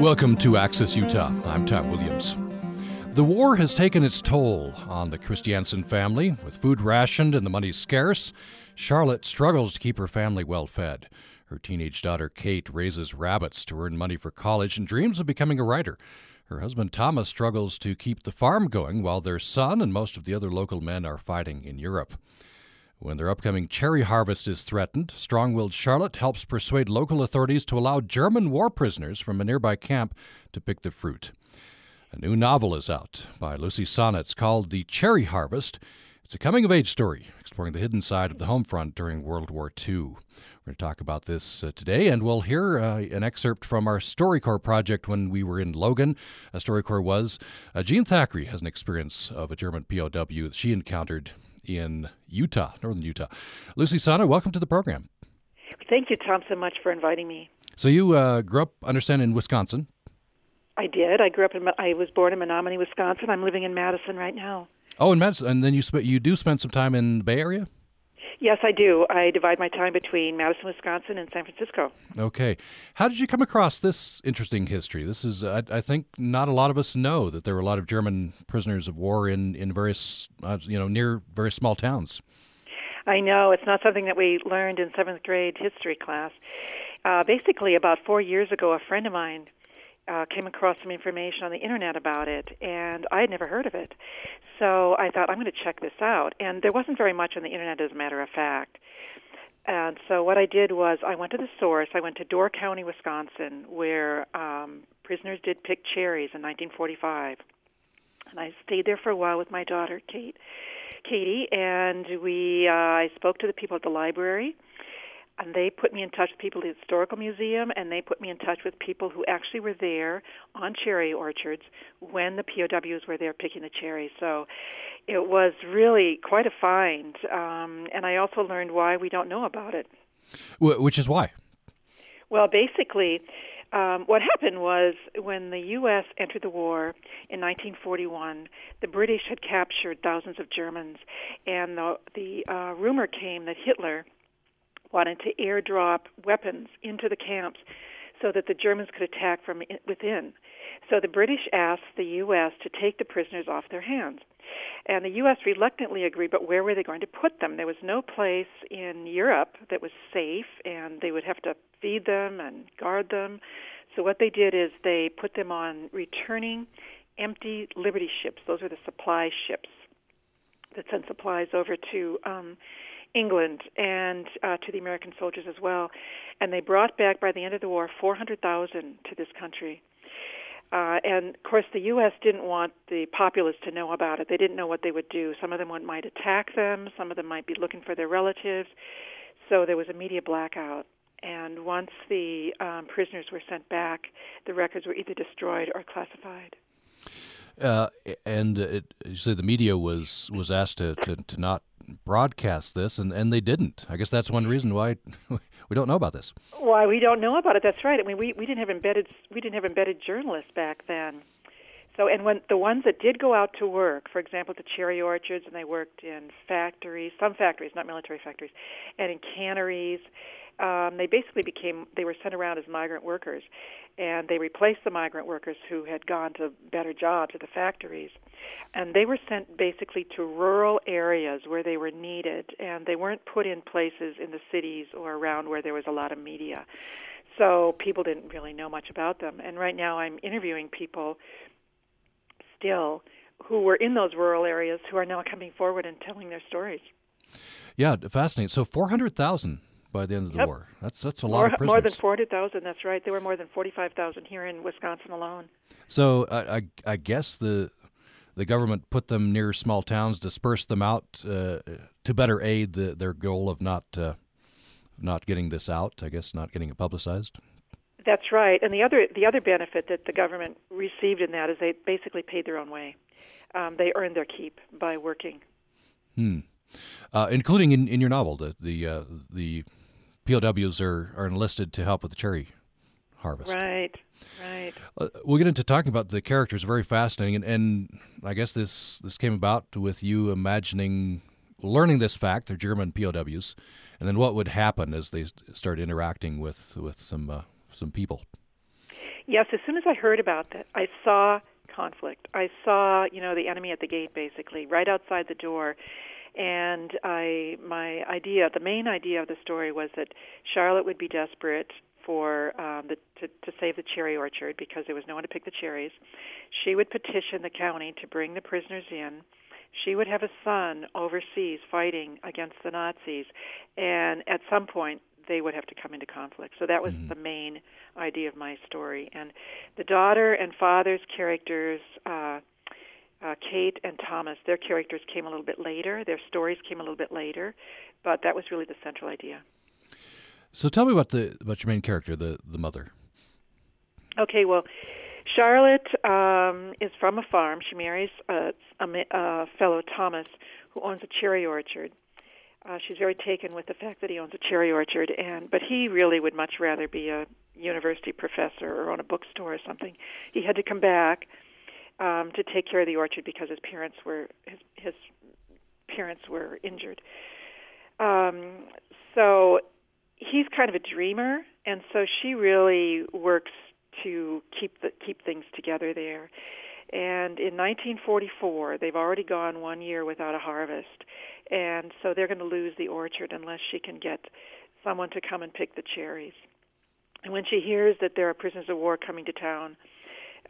Welcome to Access Utah. I'm Tom Williams. The war has taken its toll on the Christiansen family. With food rationed and the money scarce, Charlotte struggles to keep her family well fed. Her teenage daughter Kate raises rabbits to earn money for college and dreams of becoming a writer. Her husband Thomas struggles to keep the farm going while their son and most of the other local men are fighting in Europe. When their upcoming cherry harvest is threatened, strong willed Charlotte helps persuade local authorities to allow German war prisoners from a nearby camp to pick the fruit. A new novel is out by Lucy Sonnets called The Cherry Harvest. It's a coming of age story exploring the hidden side of the home front during World War II. We're going to talk about this uh, today, and we'll hear uh, an excerpt from our StoryCorps project when we were in Logan. A StoryCorps was uh, Jean Thackeray has an experience of a German POW that she encountered in Utah, northern Utah. Lucy Sanna, welcome to the program. Thank you, Tom, so much for inviting me. So you uh, grew up, understand, in Wisconsin. I did. I grew up in. I was born in Menominee, Wisconsin. I'm living in Madison right now. Oh, in Madison, and then you sp- you do spend some time in the Bay Area. Yes, I do. I divide my time between Madison, Wisconsin, and San Francisco. Okay. How did you come across this interesting history? This is, I, I think, not a lot of us know that there were a lot of German prisoners of war in in various, uh, you know, near very small towns. I know it's not something that we learned in seventh grade history class. Uh, basically, about four years ago, a friend of mine uh, came across some information on the internet about it, and I had never heard of it. So I thought, I'm going to check this out. And there wasn't very much on the internet, as a matter of fact. And so what I did was I went to the source. I went to Door County, Wisconsin, where um, prisoners did pick cherries in 1945. And I stayed there for a while with my daughter, Kate, Katie, and we uh, I spoke to the people at the library and they put me in touch with people at the historical museum and they put me in touch with people who actually were there on cherry orchards when the POWs were there picking the cherries. So it was really quite a find, um, and I also learned why we don't know about it. Which is why? Well, basically, um, what happened was when the U.S. entered the war in 1941, the British had captured thousands of Germans, and the, the uh, rumor came that Hitler wanted to airdrop weapons into the camps so that the Germans could attack from within. So the British asked the U.S. to take the prisoners off their hands. And the U.S. reluctantly agreed, but where were they going to put them? There was no place in Europe that was safe, and they would have to feed them and guard them. So what they did is they put them on returning empty Liberty ships. Those are the supply ships that send supplies over to um, England and uh, to the American soldiers as well. And they brought back, by the end of the war, 400,000 to this country. Uh, and of course, the U.S. didn't want the populace to know about it. They didn't know what they would do. Some of them might attack them. Some of them might be looking for their relatives. So there was a media blackout. And once the um, prisoners were sent back, the records were either destroyed or classified. Uh, and it, you say the media was was asked to, to, to not broadcast this, and, and they didn't. I guess that's one reason why we don't know about this. Why we don't know about it? That's right. I mean, we, we didn't have embedded we didn't have embedded journalists back then. So, and when the ones that did go out to work, for example, the cherry orchards, and they worked in factories, some factories, not military factories, and in canneries, um, they basically became they were sent around as migrant workers, and they replaced the migrant workers who had gone to better jobs at the factories, and they were sent basically to rural areas where they were needed, and they weren't put in places in the cities or around where there was a lot of media. So people didn't really know much about them. And right now, I'm interviewing people still who were in those rural areas who are now coming forward and telling their stories. Yeah, fascinating. So 400,000 by the end of the yep. war. That's that's a lot more, of prisoners. More than 400,000, that's right. There were more than 45,000 here in Wisconsin alone. So I, I, I, guess the the government put them near small towns, dispersed them out uh, to better aid the, their goal of not uh, not getting this out. I guess not getting it publicized. That's right. And the other the other benefit that the government received in that is they basically paid their own way. Um, they earned their keep by working. Hmm. Uh, including in, in your novel, the the uh, the POWs are, are enlisted to help with the cherry harvest. Right, right. Uh, we'll get into talking about the characters. Very fascinating, and, and I guess this this came about with you imagining learning this fact. They're German POWs, and then what would happen as they start interacting with with some uh, some people. Yes, as soon as I heard about that, I saw conflict. I saw, you know, the enemy at the gate basically, right outside the door. And I my idea, the main idea of the story was that Charlotte would be desperate for um, the, to, to save the cherry orchard because there was no one to pick the cherries. She would petition the county to bring the prisoners in. She would have a son overseas fighting against the Nazis, and at some point they would have to come into conflict. So that was mm-hmm. the main idea of my story. And the daughter and father's characters, uh, uh, Kate and Thomas, their characters came a little bit later. Their stories came a little bit later, but that was really the central idea. So tell me about the about your main character, the the mother. Okay, well, Charlotte um, is from a farm. She marries a, a, a fellow Thomas who owns a cherry orchard. Uh, she's very taken with the fact that he owns a cherry orchard, and but he really would much rather be a university professor or own a bookstore or something. He had to come back um, to take care of the orchard because his parents were his his parents were injured. Um, so he's kind of a dreamer, and so she really works to keep the keep things together there. And in 1944, they've already gone one year without a harvest, and so they're going to lose the orchard unless she can get someone to come and pick the cherries. And when she hears that there are prisoners of war coming to town,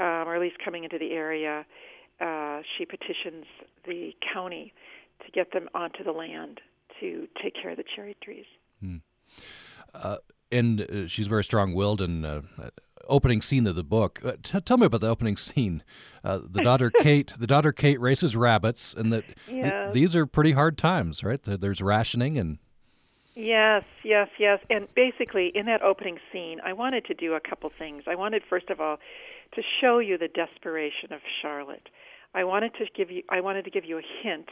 um, or at least coming into the area, uh, she petitions the county to get them onto the land to take care of the cherry trees. Hmm. Uh, and uh, she's very strong-willed and uh, opening scene of the book. Uh, t- tell me about the opening scene. Uh, the daughter Kate, the daughter Kate races rabbits, and that yes. th- these are pretty hard times, right? There's rationing and. Yes, yes, yes. And basically, in that opening scene, I wanted to do a couple things. I wanted, first of all, to show you the desperation of Charlotte. I wanted to give you, I wanted to give you a hint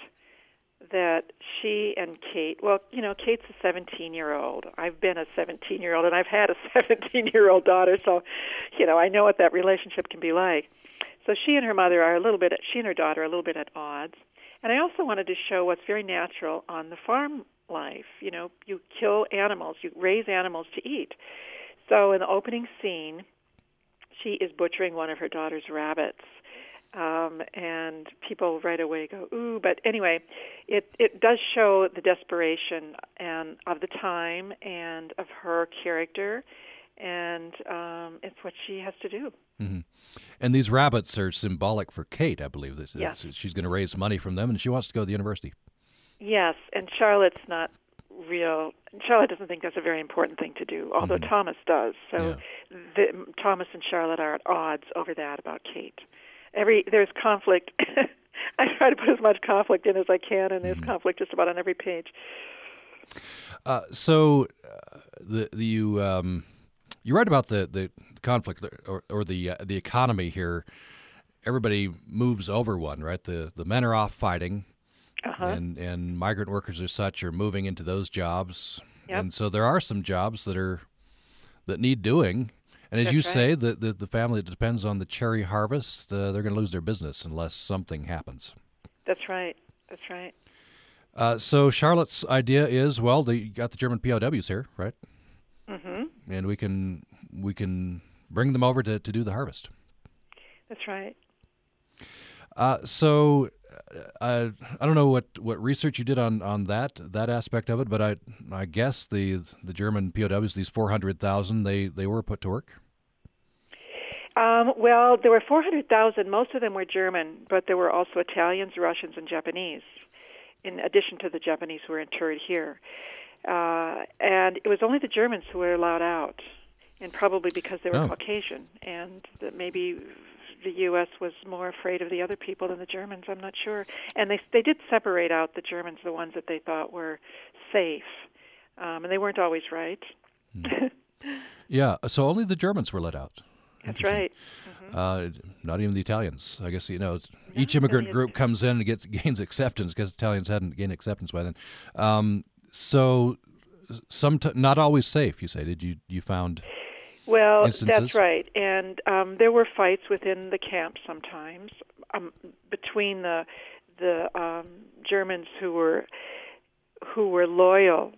that she and Kate, well, you know, Kate's a 17 year old. I've been a 17 year old and I've had a 17 year old daughter, so, you know, I know what that relationship can be like. So she and her mother are a little bit, she and her daughter are a little bit at odds. And I also wanted to show what's very natural on the farm life. You know, you kill animals, you raise animals to eat. So in the opening scene, she is butchering one of her daughter's rabbits um, and people right away go ooh. But anyway, it it does show the desperation and of the time and of her character, and um, it's what she has to do. Mm-hmm. And these rabbits are symbolic for Kate, I believe. This, yes. she's going to raise money from them, and she wants to go to the university. Yes, and Charlotte's not real. Charlotte doesn't think that's a very important thing to do, although mm-hmm. Thomas does. So yeah. the, Thomas and Charlotte are at odds over that about Kate every there's conflict. I try to put as much conflict in as I can, and there's mm-hmm. conflict just about on every page. Uh, so, uh, the, the you um, you write about the, the conflict or, or the uh, the economy here. Everybody moves over one, right? The the men are off fighting, uh-huh. and and migrant workers or such are moving into those jobs, yep. and so there are some jobs that are that need doing, and as That's you right. say, the, the, the family that depends on the cherry harvest, uh, they're going to lose their business unless something happens. That's right. That's right. Uh, so Charlotte's idea is, well, they got the German POWs here, right? Mm-hmm. And we can we can bring them over to, to do the harvest. That's right. Uh, so I I don't know what, what research you did on, on that that aspect of it, but I I guess the the German POWs, these four hundred thousand, they they were put to work. Um, well, there were four hundred thousand. Most of them were German, but there were also Italians, Russians, and Japanese, in addition to the Japanese who were interred here. Uh, and it was only the Germans who were allowed out, and probably because they were oh. Caucasian, and that maybe the U.S. was more afraid of the other people than the Germans. I'm not sure, and they they did separate out the Germans, the ones that they thought were safe, um, and they weren't always right. Mm. yeah, so only the Germans were let out. That's right. Mm-hmm. Uh, not even the Italians. I guess you know each immigrant group comes in and gets gains acceptance because Italians hadn't gained acceptance by then. Um, so some t- not always safe. You say? Did you you found? Well, instances? that's right, and um, there were fights within the camp sometimes um, between the the um, Germans who were who were loyal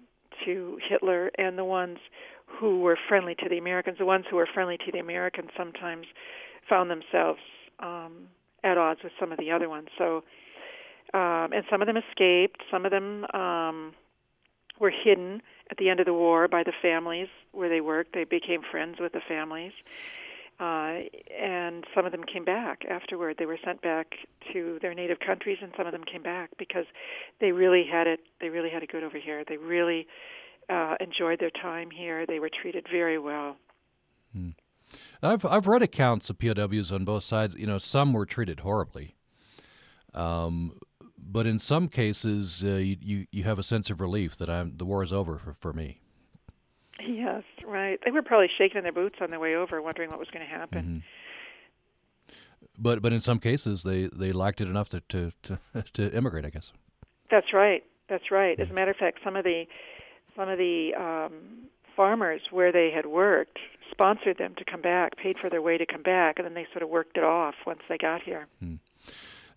to Hitler and the ones who were friendly to the Americans. The ones who were friendly to the Americans sometimes found themselves um, at odds with some of the other ones. So, um, and some of them escaped. Some of them um, were hidden at the end of the war by the families where they worked. They became friends with the families. Uh, and some of them came back afterward. They were sent back to their native countries, and some of them came back because they really had it. They really had it good over here. They really uh, enjoyed their time here. They were treated very well. Hmm. I've I've read accounts of POWs on both sides. You know, some were treated horribly, um, but in some cases, uh, you, you, you have a sense of relief that I'm the war is over for, for me. Yes, right. They were probably shaking in their boots on their way over, wondering what was going to happen. Mm-hmm. But but in some cases, they, they liked it enough to, to, to, to immigrate. I guess. That's right. That's right. As a matter of fact, some of the some of the um, farmers where they had worked sponsored them to come back, paid for their way to come back, and then they sort of worked it off once they got here. Hmm.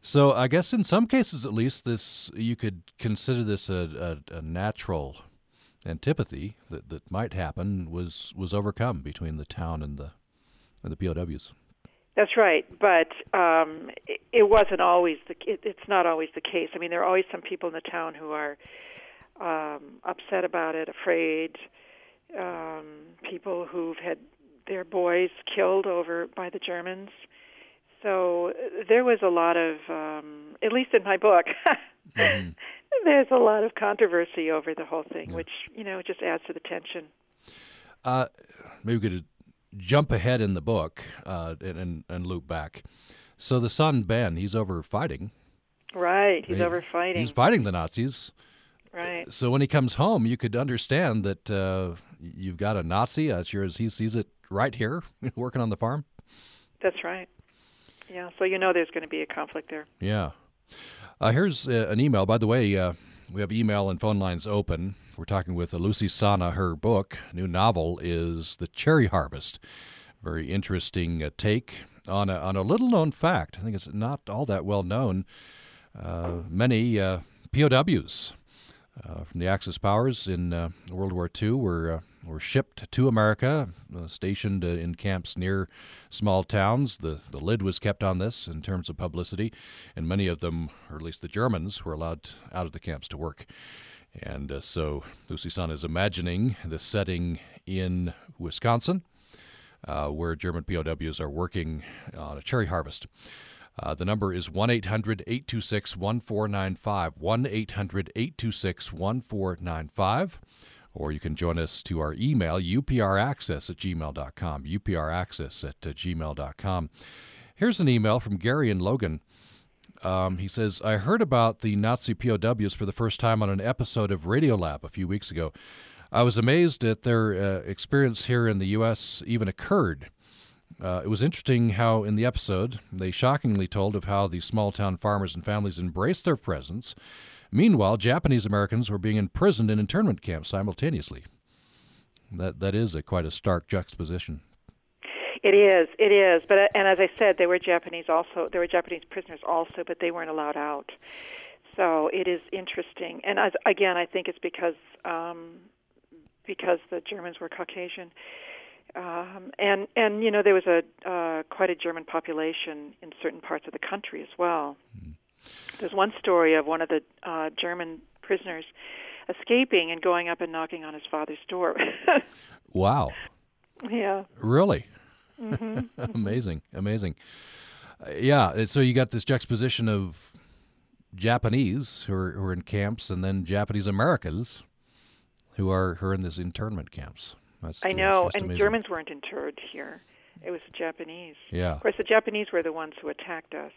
So I guess in some cases, at least, this you could consider this a, a, a natural antipathy that, that might happen was was overcome between the town and the and the POWs. That's right, but um, it, it wasn't always the. It, it's not always the case. I mean, there are always some people in the town who are um, upset about it, afraid. Um, people who've had their boys killed over by the Germans. So uh, there was a lot of, um, at least in my book, mm-hmm. there's a lot of controversy over the whole thing, yeah. which you know just adds to the tension. Uh, maybe we could jump ahead in the book uh, and, and, and loop back. So the son Ben, he's over fighting. Right, he's he, over fighting. He's fighting the Nazis. Right. So when he comes home, you could understand that uh, you've got a Nazi, as sure as he sees it, right here, working on the farm. That's right. Yeah. So you know there's going to be a conflict there. Yeah. Uh, here's uh, an email. By the way, uh, we have email and phone lines open. We're talking with Lucy Sanna. Her book, new novel, is The Cherry Harvest. Very interesting uh, take on a, on a little known fact. I think it's not all that well known. Uh, many POWs uh, from the Axis powers in World War II were were shipped to America, uh, stationed uh, in camps near small towns. The the lid was kept on this in terms of publicity, and many of them, or at least the Germans, were allowed out of the camps to work. And uh, so Lucy Sanna is imagining the setting in Wisconsin, where German POWs are working on a cherry harvest. Uh, the number is 1 800 826 1495. 1 800 826 1495. Or you can join us to our email, upraccess at gmail.com. upraccess at uh, gmail.com. Here's an email from Gary and Logan. Um, he says, I heard about the Nazi POWs for the first time on an episode of Radiolab a few weeks ago. I was amazed that their uh, experience here in the U.S. even occurred. Uh, it was interesting how, in the episode, they shockingly told of how the small town farmers and families embraced their presence. Meanwhile, Japanese Americans were being imprisoned in internment camps simultaneously. That that is a quite a stark juxtaposition. It is, it is. But uh, and as I said, there were Japanese also. There were Japanese prisoners also, but they weren't allowed out. So it is interesting. And as, again, I think it's because um, because the Germans were Caucasian um, and and you know there was a uh, quite a German population in certain parts of the country as well. Mm. There's one story of one of the uh, German prisoners escaping and going up and knocking on his father's door. wow. Yeah. Really. Mm-hmm. amazing, amazing. Uh, yeah. So you got this juxtaposition of Japanese who are, who are in camps, and then Japanese Americans who are who are in these internment camps. That's, I know, and amazing. Germans weren't interred here. It was the Japanese. Yeah. Of course, the Japanese were the ones who attacked us.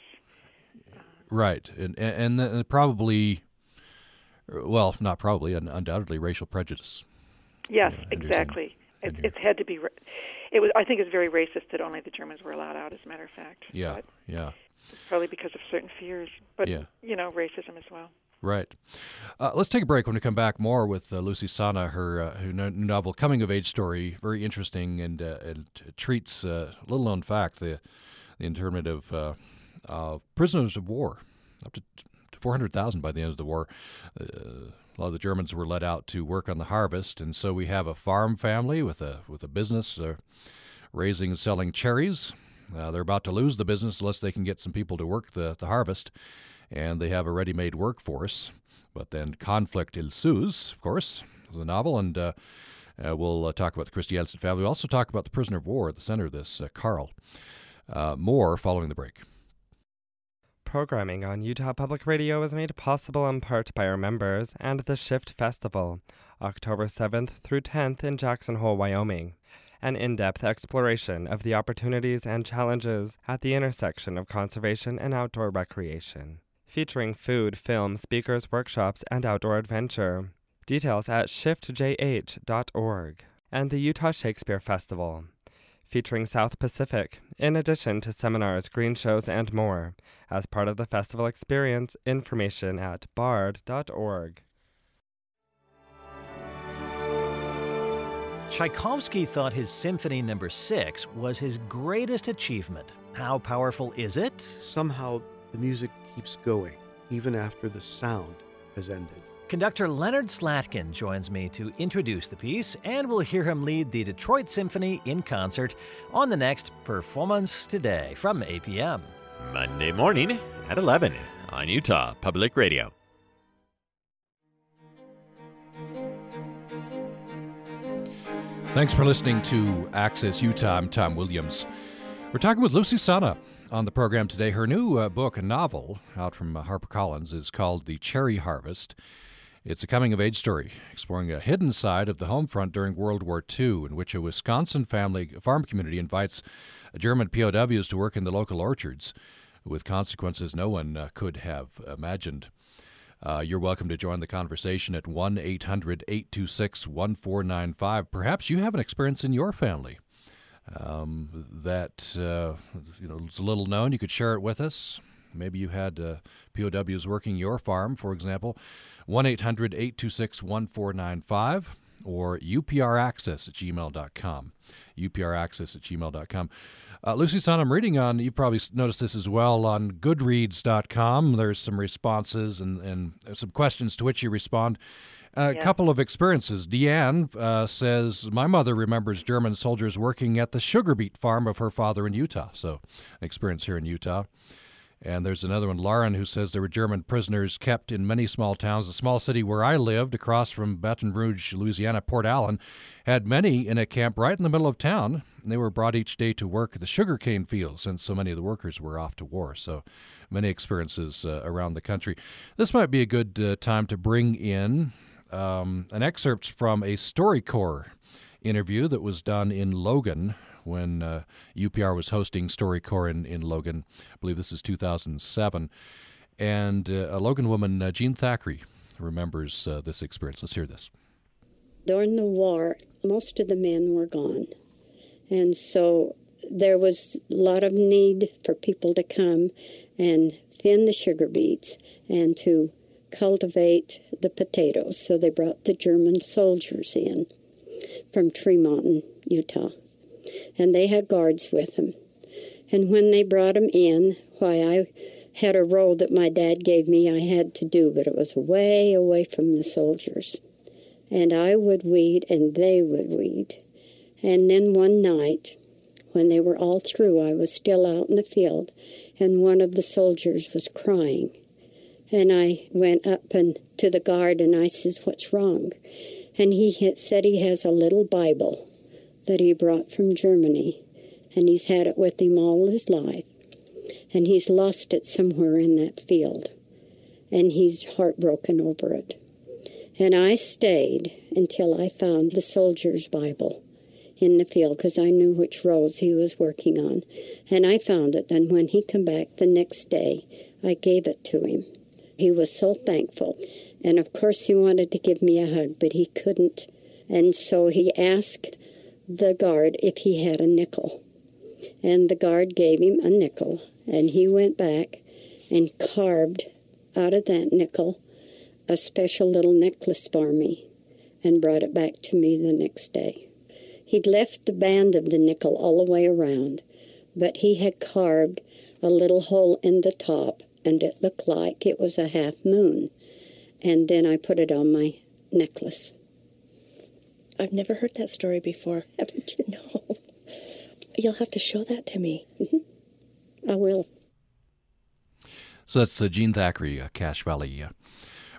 Right, and and, and probably, well, not probably, undoubtedly, racial prejudice. Yes, uh, exactly. It, it's had to be. It was. I think it's very racist that only the Germans were allowed out. As a matter of fact. Yeah. But yeah. Probably because of certain fears, but yeah. you know, racism as well. Right. Uh, let's take a break. When we come back, more with uh, Lucy Sanna, her, uh, her new novel, coming of age story, very interesting, and uh, it treats uh, a little known fact the the internment of uh, prisoners of war, up to 400,000 by the end of the war. A lot of the Germans were let out to work on the harvest, and so we have a farm family with a with a business uh, raising and selling cherries. Uh, they're about to lose the business unless they can get some people to work the, the harvest, and they have a ready-made workforce. But then conflict ensues, of course, is the novel, and uh, uh, we'll uh, talk about the Christiansen family. We'll also talk about the prisoner of war at the center of this, uh, Carl. Uh, more following the break. Programming on Utah Public Radio is made possible in part by our members and the Shift Festival, October 7th through 10th in Jackson Hole, Wyoming. An in depth exploration of the opportunities and challenges at the intersection of conservation and outdoor recreation. Featuring food, film, speakers, workshops, and outdoor adventure. Details at shiftjh.org. And the Utah Shakespeare Festival, featuring South Pacific, in addition to seminars, green shows, and more, as part of the festival experience. Information at bard.org. Tchaikovsky thought his Symphony Number no. 6 was his greatest achievement. How powerful is it? Somehow the music keeps going, even after the sound has ended. Conductor Leonard Slatkin joins me to introduce the piece, and we'll hear him lead the Detroit Symphony in concert on the next Performance Today from 8 p.m. Monday morning at 11 on Utah Public Radio. Thanks for listening to Access Utah. I'm Tom Williams. We're talking with Lucy Sanna on the program today. Her new uh, book, a novel out from uh, HarperCollins, is called The Cherry Harvest. It's a coming of age story exploring a hidden side of the home front during World War II, in which a Wisconsin family farm community invites German POWs to work in the local orchards with consequences no one uh, could have imagined. Uh, you're welcome to join the conversation at 1 800 826 1495. Perhaps you have an experience in your family um, that uh, you know is a little known. You could share it with us. Maybe you had uh, POWs working your farm, for example. 1 800 826 1495 or upraccess at gmail.com. upraccess at gmail.com. Uh, Lucy Sanna, I'm reading on, you probably noticed this as well, on goodreads.com. There's some responses and, and some questions to which you respond. A yeah. couple of experiences. Deanne uh, says, My mother remembers German soldiers working at the sugar beet farm of her father in Utah. So, an experience here in Utah. And there's another one, Lauren, who says there were German prisoners kept in many small towns. The small city where I lived, across from Baton Rouge, Louisiana, Port Allen, had many in a camp right in the middle of town. They were brought each day to work the sugarcane fields, since so many of the workers were off to war. So many experiences uh, around the country. This might be a good uh, time to bring in um, an excerpt from a StoryCorps interview that was done in Logan when uh, UPR was hosting StoryCorps in, in Logan. I believe this is 2007. And uh, a Logan woman, uh, Jean Thackeray, remembers uh, this experience. Let's hear this. During the war, most of the men were gone. And so there was a lot of need for people to come and thin the sugar beets and to cultivate the potatoes. So they brought the German soldiers in from Tremont, Utah and they had guards with them. And when they brought them in, why, I had a role that my dad gave me I had to do, but it was way away from the soldiers. And I would weed, and they would weed. And then one night, when they were all through, I was still out in the field, and one of the soldiers was crying. And I went up and to the guard, and I says, "What's wrong?" And he said he has a little Bible that he brought from Germany, and he's had it with him all his life. And he's lost it somewhere in that field, and he's heartbroken over it. And I stayed until I found the soldier's Bible in the field because I knew which rows he was working on. And I found it, and when he come back the next day, I gave it to him. He was so thankful. And of course, he wanted to give me a hug, but he couldn't. And so he asked the guard if he had a nickel. And the guard gave him a nickel, and he went back and carved out of that nickel a special little necklace for me and brought it back to me the next day. He'd left the band of the nickel all the way around, but he had carved a little hole in the top, and it looked like it was a half moon. and then I put it on my necklace. I've never heard that story before. Haven't you? No. You'll have to show that to me. I will. So that's uh, Jean Thackeray, uh, Cache Valley uh,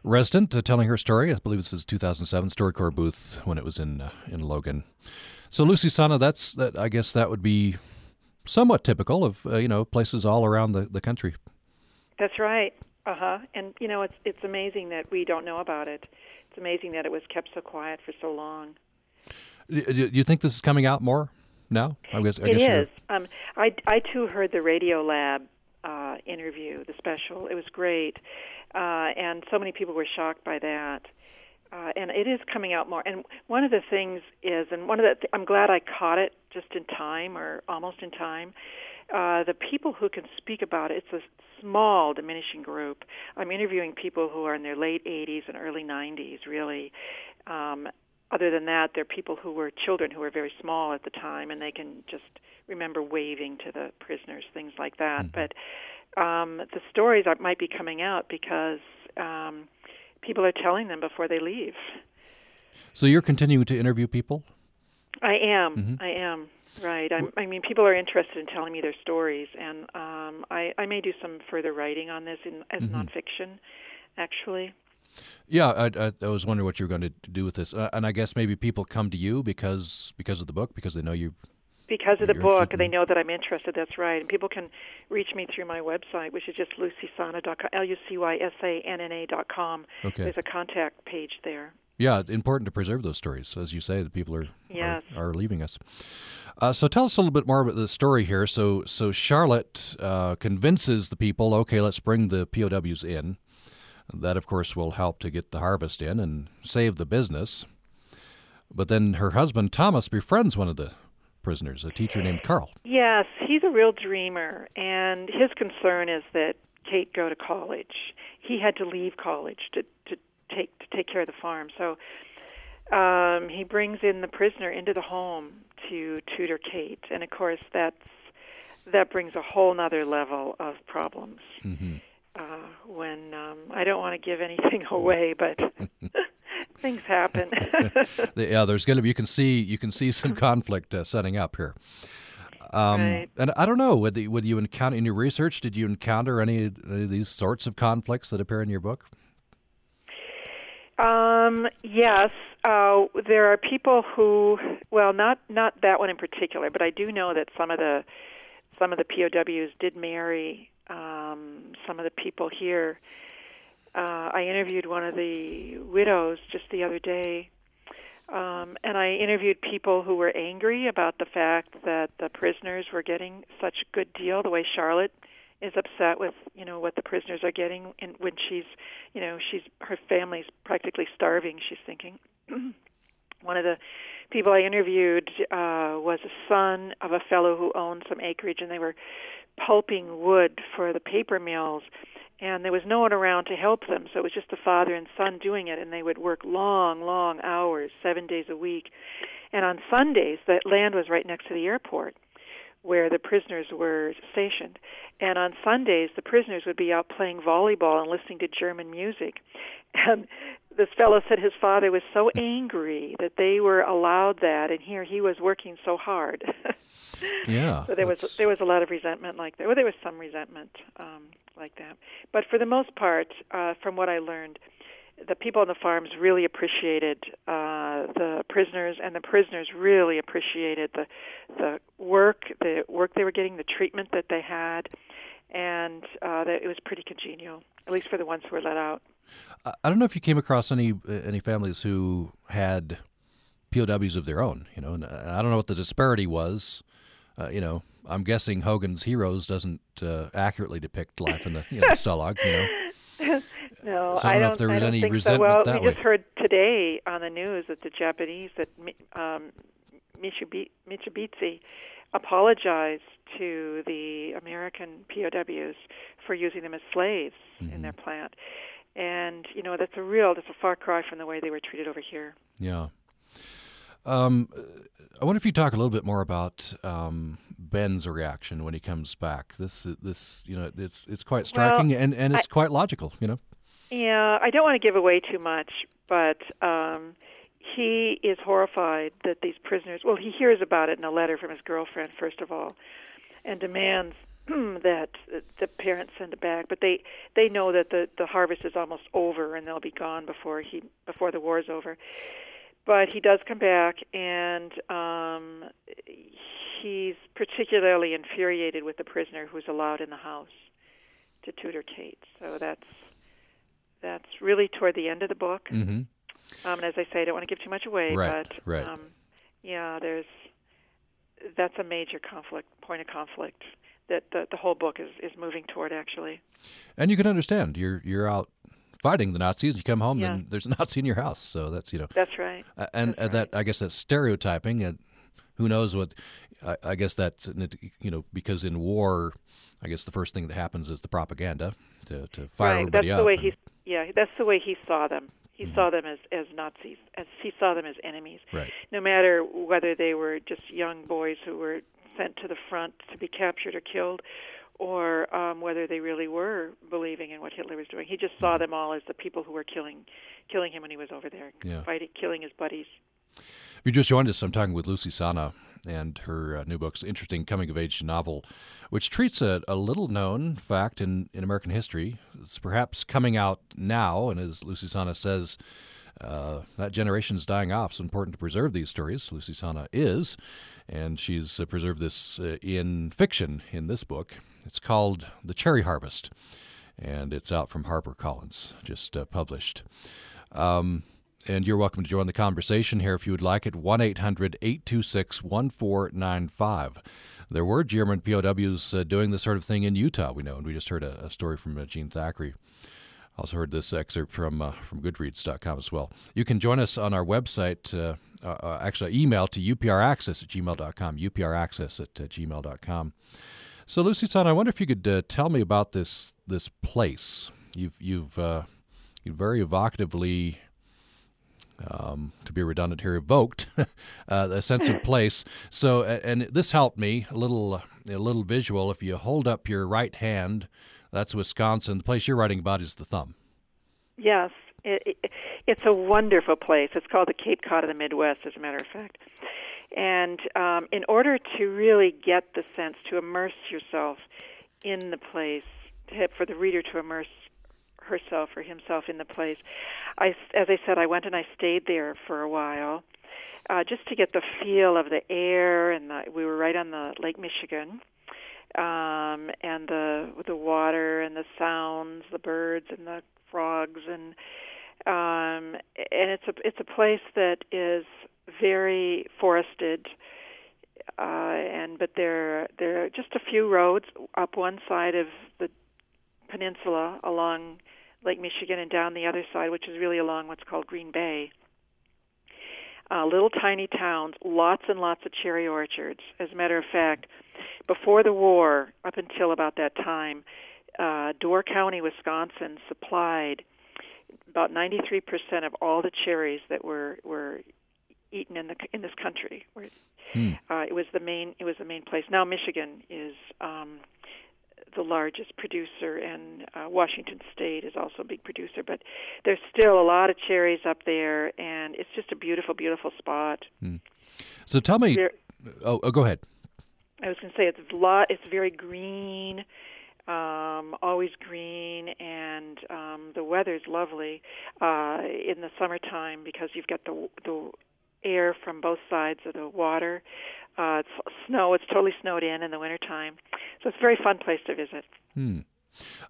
resident, uh, telling her story. I believe this is 2007 StoryCorps booth when it was in uh, in Logan. So Lucy Sanna, that's that. I guess that would be somewhat typical of uh, you know places all around the, the country. That's right. Uh huh. And you know, it's it's amazing that we don't know about it. It's amazing that it was kept so quiet for so long. Do you think this is coming out more now? I guess I It guess is. Um, I I too heard the Radio Lab uh, interview, the special. It was great, uh, and so many people were shocked by that. Uh, and it is coming out more. And one of the things is, and one of the th- I'm glad I caught it just in time or almost in time. Uh, the people who can speak about it, it's a small diminishing group. I'm interviewing people who are in their late 80s and early 90s, really. Um, other than that, they're people who were children who were very small at the time, and they can just remember waving to the prisoners, things like that. But um, the stories are, might be coming out because um, people are telling them before they leave. So you're continuing to interview people. I am. Mhm. I am. Right. I'm, I mean, people are interested in telling me their stories, and um, I, I may do some further writing on this in, as Mhm. nonfiction, actually. Yeah, I, I, I was wondering what you were going to do with this, uh, and I guess maybe people come to you because because of the book, because they know you. Because of the book, they know that I'm interested. That's right. And people can reach me through my website, which is just lucysanna.com, L-U-C-Y-S-A-N-N-A dot com. Okay. There's a contact page there. Yeah, important to preserve those stories, as you say. The people are Yes. are, are leaving us. Uh, so tell us a little bit more about the story here. So so Charlotte uh, convinces the people, okay, let's bring the POWs in. That of course will help to get the harvest in and save the business. But then her husband Thomas befriends one of the prisoners, a teacher named Carl. Yes, he's a real dreamer, and his concern is that Kate go to college. He had to leave college to to take to take care of the farm. So um, he brings in the prisoner into the home to tutor Kate, and of course that's that brings a whole nother level of problems. hmm Uh, when um, I don't want to give anything away, but things happen. yeah, there's going to be. You can see you can see some conflict uh, setting up here. Um, Right. And I don't know. Would, the, would you encounter in your research? Did you encounter any, any of these sorts of conflicts that appear in your book? Um, yes, uh, there are people who, well, not not that one in particular, but I do know that some of the some of the POWs did marry um, some of the people here. Uh, I interviewed one of the widows just the other day, um, and I interviewed people who were angry about the fact that the prisoners were getting such a good deal. The way Charlotte is upset with you know what the prisoners are getting, and when she's you know she's her family's practically starving. She's thinking. one of the people I interviewed uh, was a son of a fellow who owned some acreage, and they were pulping wood for the paper mills. And there was no one around to help them, so it was just the father and son doing it, and they would work long, long hours, seven days a week. And on Sundays, that land was right next to the airport where the prisoners were stationed. And on Sundays, the prisoners would be out playing volleyball and listening to German music. And this fellow said his father was so angry that they were allowed that, and here he was working so hard. Yeah. so there was there was a lot of resentment like that. Well, there was some resentment um, like that, but for the most part, uh, from what I learned, the people on the farms really appreciated uh, the prisoners, and the prisoners really appreciated the the work, the work they were getting, the treatment that they had, and uh, that it was pretty congenial, at least for the ones who were let out. I don't know if you came across any any families who had POWs of their own. You know, and uh, I don't know what the disparity was. Uh, you know, I'm guessing Hogan's Heroes doesn't uh, accurately depict life in the you know, Stalag. You know, No, So I don't know if there I was don't any resentment so. Well, that we just heard today on the news that the Japanese, that um, Mitsubishi, apologized to the American POWs for using them as slaves Mm-hmm. in their plant, and you know that's a real, that's a far cry from the way they were treated over here. yeah. Um, I wonder if you talk a little bit more about um, Ben's reaction when he comes back. This this you know it's it's quite striking and and it's quite logical. You know. Yeah, I don't want to give away too much, but um, he is horrified that these prisoners. Well, he hears about it in a letter from his girlfriend, first of all, and demands that the parents send it back. But they they know that the the harvest is almost over and they'll be gone before he before the war is over. But he does come back, and um, he's particularly infuriated with the prisoner who's allowed in the house to tutor Kate. So that's that's really toward the end of the book. Mm-hmm. Um, and as I say, I don't want to give too much away, Right, but right. Um, yeah, there's that's a major conflict point of conflict that the, the whole book is, is moving toward actually. And you can understand you're you're out fighting the Nazis. And you come home Yeah. and there's a Nazi in your house. So that's you know, That's right. uh, and That's uh, that I guess that's stereotyping. And who knows what? I, I guess that's you know because in war, I guess the first thing that happens is the propaganda to to fire right. everybody That's up. the way and- he yeah, that's the way he saw them. He Mm-hmm. saw them as as Nazis, as he saw them as enemies. Right. No matter whether they were just young boys who were sent to the front to be captured or killed, or um, whether they really were believing in what Hitler was doing. He just Mm-hmm. saw them all as the people who were killing killing him when he was over there, Yeah. fighting, killing his buddies. If you just joined us, I'm talking with Lucy Sanna and her uh, new book's interesting coming of age novel, which treats a, a little known fact in, in American history. It's perhaps coming out now, and as Lucy Sanna says, uh, that generation is dying off. It's important to preserve these stories. Lucy Sanna is, and she's uh, preserved this uh, in fiction in this book. It's called The Cherry Harvest, and it's out from HarperCollins, just uh, published. Um, and you're welcome to join the conversation here if you would like at 1 800 826 1495. There were German POWs uh, doing this sort of thing in Utah, we know, and we just heard a, a story from uh, Jean Thackeray. I also heard this excerpt from uh, from Goodreads.com as well. You can join us on our website, uh, uh, uh, actually email to upraccess at gmail.com, upraccess at gmail.com. So, Lucy Sanna, I wonder if you could tell me about this this place. You've you've you very evocatively, um, to be redundant here, evoked uh, a sense of place. So, and this helped me a little a little visual. If you hold up your right hand, that's Wisconsin. The place you're writing about is the thumb. Yes, it, it, it's a wonderful place. It's called the Cape Cod of the Midwest, as a matter of fact. And um, in order to really get the sense, to immerse yourself in the place, to, for the reader to immerse herself or himself in the place, I, as I said, I went and I stayed there for a while, uh, just to get the feel of the air. And the, we were right on the Lake Michigan, um, and the the water and the sounds, the birds and the frogs, and um, and it's a it's a place that is very forested. Uh, and but there there are just a few roads up one side of the peninsula along Lake Michigan and down the other side, which is really along what's called Green Bay. Uh, little tiny towns, lots and lots of cherry orchards. As a matter of fact, before the war, up until about that time, uh, Door County, Wisconsin, supplied about 93% of all the cherries that were were eaten in the in this country. Hmm. uh, it was the main it was the main place. Now Michigan is um, the largest producer, and uh, Washington State is also a big producer. But there's still a lot of cherries up there, and it's just a beautiful, beautiful spot. So tell me. There- Oh, oh, go ahead. I was going to say it's a lot. It's very green, um, always green, and um, the weather's lovely uh, in the summertime because you've got the the air from both sides of the water. Uh, it's snow. It's totally snowed in in the wintertime, so it's a very fun place to visit. Hmm.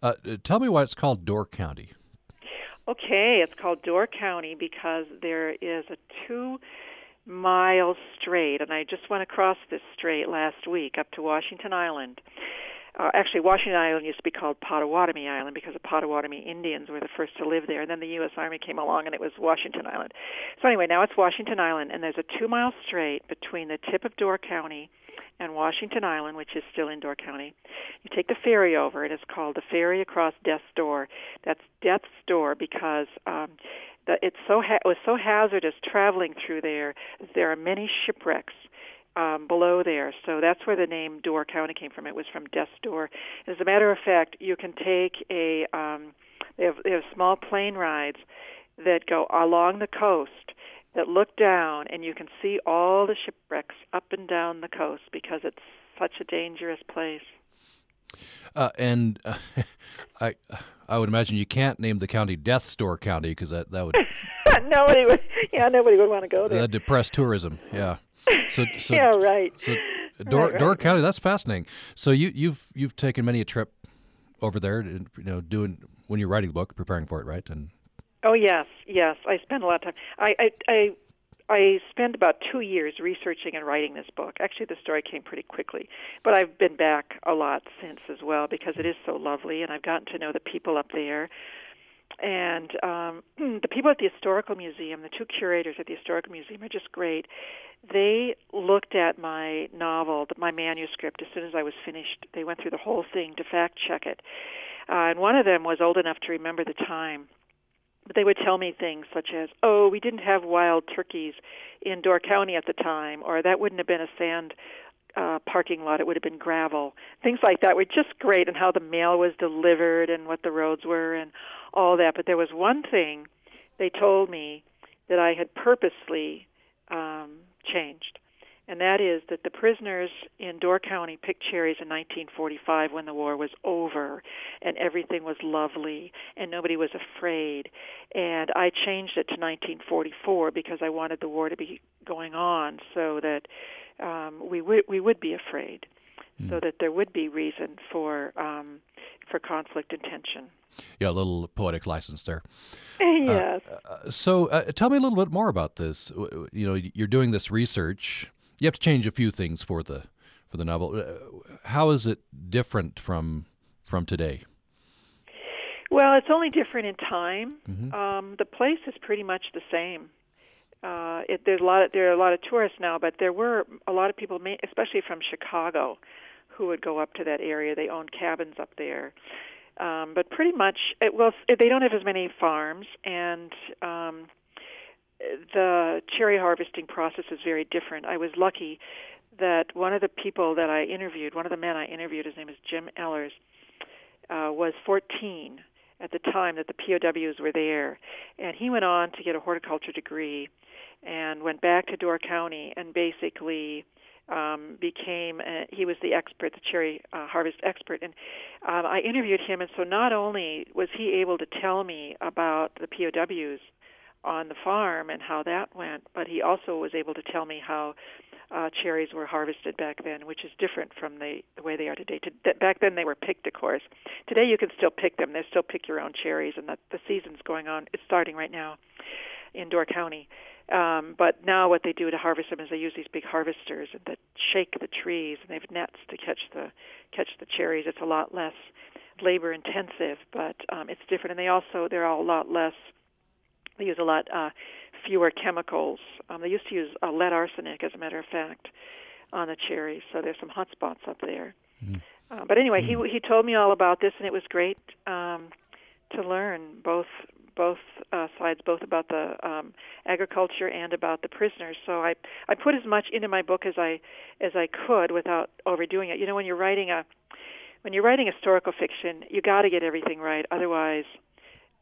Uh, tell me why it's called Door County. Okay, it's called Door County because there is a two mile strait, and I just went across this strait last week up to Washington Island. Uh, actually, Washington Island used to be called Potawatomi Island because the Potawatomi Indians were the first to live there, and then the U.S. Army came along and it was Washington Island. So anyway, now it's Washington Island, and there's a two mile strait between the tip of Door County and Washington Island, which is still in Door County. You take the ferry over. It is called the ferry across Death's Door. That's Death's Door because um, it's so ha- it was so hazardous traveling through there. There are many shipwrecks um, below there, so that's where the name Door County came from. It was from Death's Door. As a matter of fact, you can take a um, They have they have small plane rides that go along the coast that look down, and you can see all the shipwrecks up and down the coast because it's such a dangerous place. Uh, and uh, I I would imagine you can't name the county Death's Door County because that that would nobody would yeah nobody would want to go there. That depress tourism. Yeah. So, so yeah right. So Door right, Door right. County that's fascinating. So you you've you've taken many a trip over there, to, you know, doing when you're writing the book, preparing for it, right? And oh yes, yes, I spend a lot of time. I I. I I spent about two years researching and writing this book. Actually, the story came pretty quickly, but I've been back a lot since as well because it is so lovely, and I've gotten to know the people up there. And um, the people at the Historical Museum, the two curators at the Historical Museum, are just great. They looked at my novel, my manuscript, as soon as I was finished. They went through the whole thing to fact check it. Uh, and one of them was old enough to remember the time but they would tell me things such as, "Oh, we didn't have wild turkeys in Door County at the time," or "That wouldn't have been a sand uh, parking lot; it would have been gravel." Things like that were just great, and how the mail was delivered, and what the roads were, and all that. But there was one thing they told me that I had purposely um, changed, and that is that the prisoners in Door County picked cherries in 1945 when the war was over and everything was lovely and nobody was afraid. And I changed it to 1944 because I wanted the war to be going on so that um, we would we would be afraid, mm. so that there would be reason for um, for conflict and tension. Yeah, a little poetic license there. yes. Uh, so, uh, tell me a little bit more about this. You know, you're doing this research you have to change a few things for the for the novel. Uh, how is it different from from today? Well, it's only different in time. Mm-hmm. Um, the place is pretty much the same. Uh, it, there's a lot. Of, there are a lot of tourists now, but there were a lot of people, especially from Chicago, who would go up to that area. They owned cabins up there. Um, but pretty much, it, well, they don't have as many farms, and um, the cherry harvesting process is very different. I was lucky that one of the people that I interviewed, one of the men I interviewed, his name is Jim Ellers, uh, was 14 at the time that the POWs were there, and he went on to get a horticulture degree, and went back to Door County and basically um, became a, he was the expert, the cherry uh, harvest expert, and um, I interviewed him, and so not only was he able to tell me about the POWs on the farm and how that went, but he also was able to tell me how uh, cherries were harvested back then, which is different from the, the way they are today. To, th- back then they were picked, of course. Today you can still pick them. They still pick your own cherries, and the, the season's going on. It's starting right now in Door County. Um, but now what they do to harvest them is they use these big harvesters that shake the trees, and they have nets to catch the catch the cherries. It's a lot less labor intensive, but um, it's different, and they also they're all a lot less they use a lot uh, fewer chemicals. Um, they used to use uh, lead arsenic, as a matter of fact, on the cherries. So there's some hot spots up there. Mm. Uh, but anyway, mm. he he told me all about this, and it was great um, to learn both both uh, sides, both about the um, agriculture and about the prisoners. So I I put as much into my book as I as I could without overdoing it. You know, when you're writing a when you're writing historical fiction, you got to get everything right. Otherwise,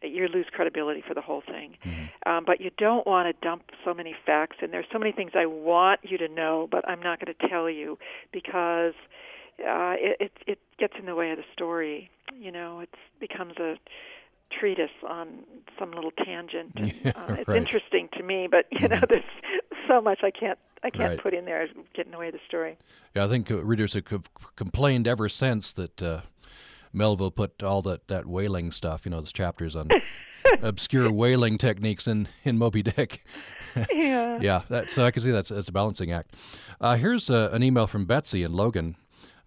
you lose credibility for the whole thing. Mm-hmm. Um, but you don't want to dump so many facts, and there's so many things I want you to know, but I'm not going to tell you because uh, it, it it gets in the way of the story. You know, it becomes a treatise on some little tangent. And, yeah, uh, it's right. interesting to me, but you know, Mhm. there's so much I can't I can't Right. put in there getting in the way of the story. Yeah, I think uh, readers have co- complained ever since that uh, Melville put all that, that whaling stuff, you know, those chapters on obscure whaling techniques in, in Moby Dick. Yeah. yeah, that, so I can see that's, that's a balancing act. Uh, here's uh, an email from Betsy and Logan.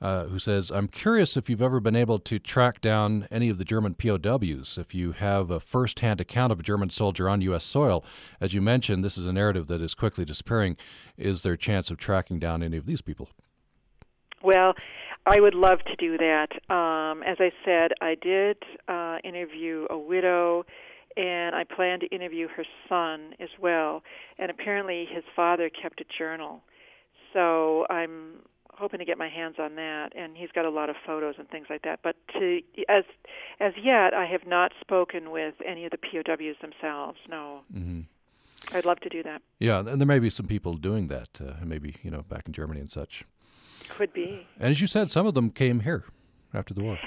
Uh, who says, I'm curious if you've ever been able to track down any of the German POWs, if you have a first hand account of a German soldier on U.S. soil. As you mentioned, this is a narrative that is quickly disappearing. Is there a chance of tracking down any of these people? Well, I would love to do that. Um, as I said, I did uh, interview a widow, and I plan to interview her son as well. And apparently, his father kept a journal. So I'm hoping to get my hands on that, and he's got a lot of photos and things like that. But to as as yet, I have not spoken with any of the POWs themselves. No. Mm-hmm. I'd love to do that. Yeah, and there may be some people doing that, uh, maybe you know back in Germany and such. Could be. And as you said, some of them came here after the war.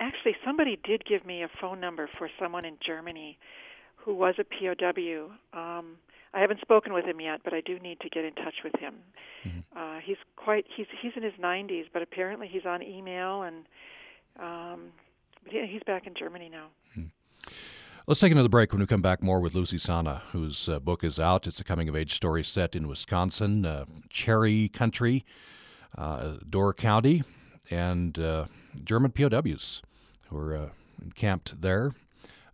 Actually, somebody did give me a phone number for someone in Germany who was a POW. Um, I haven't spoken with him yet, but I do need to get in touch with him. Mm-hmm. Uh, he's quite he's he's in his 90s, but apparently he's on email and um, he's back in Germany now. Mm-hmm. Let's take another break. When we come back, more with Lucy Sanna, whose uh, book is out. It's a coming of age story set in Wisconsin, uh, Cherry Country, uh, Door County, and uh, German POWs who are uh, encamped there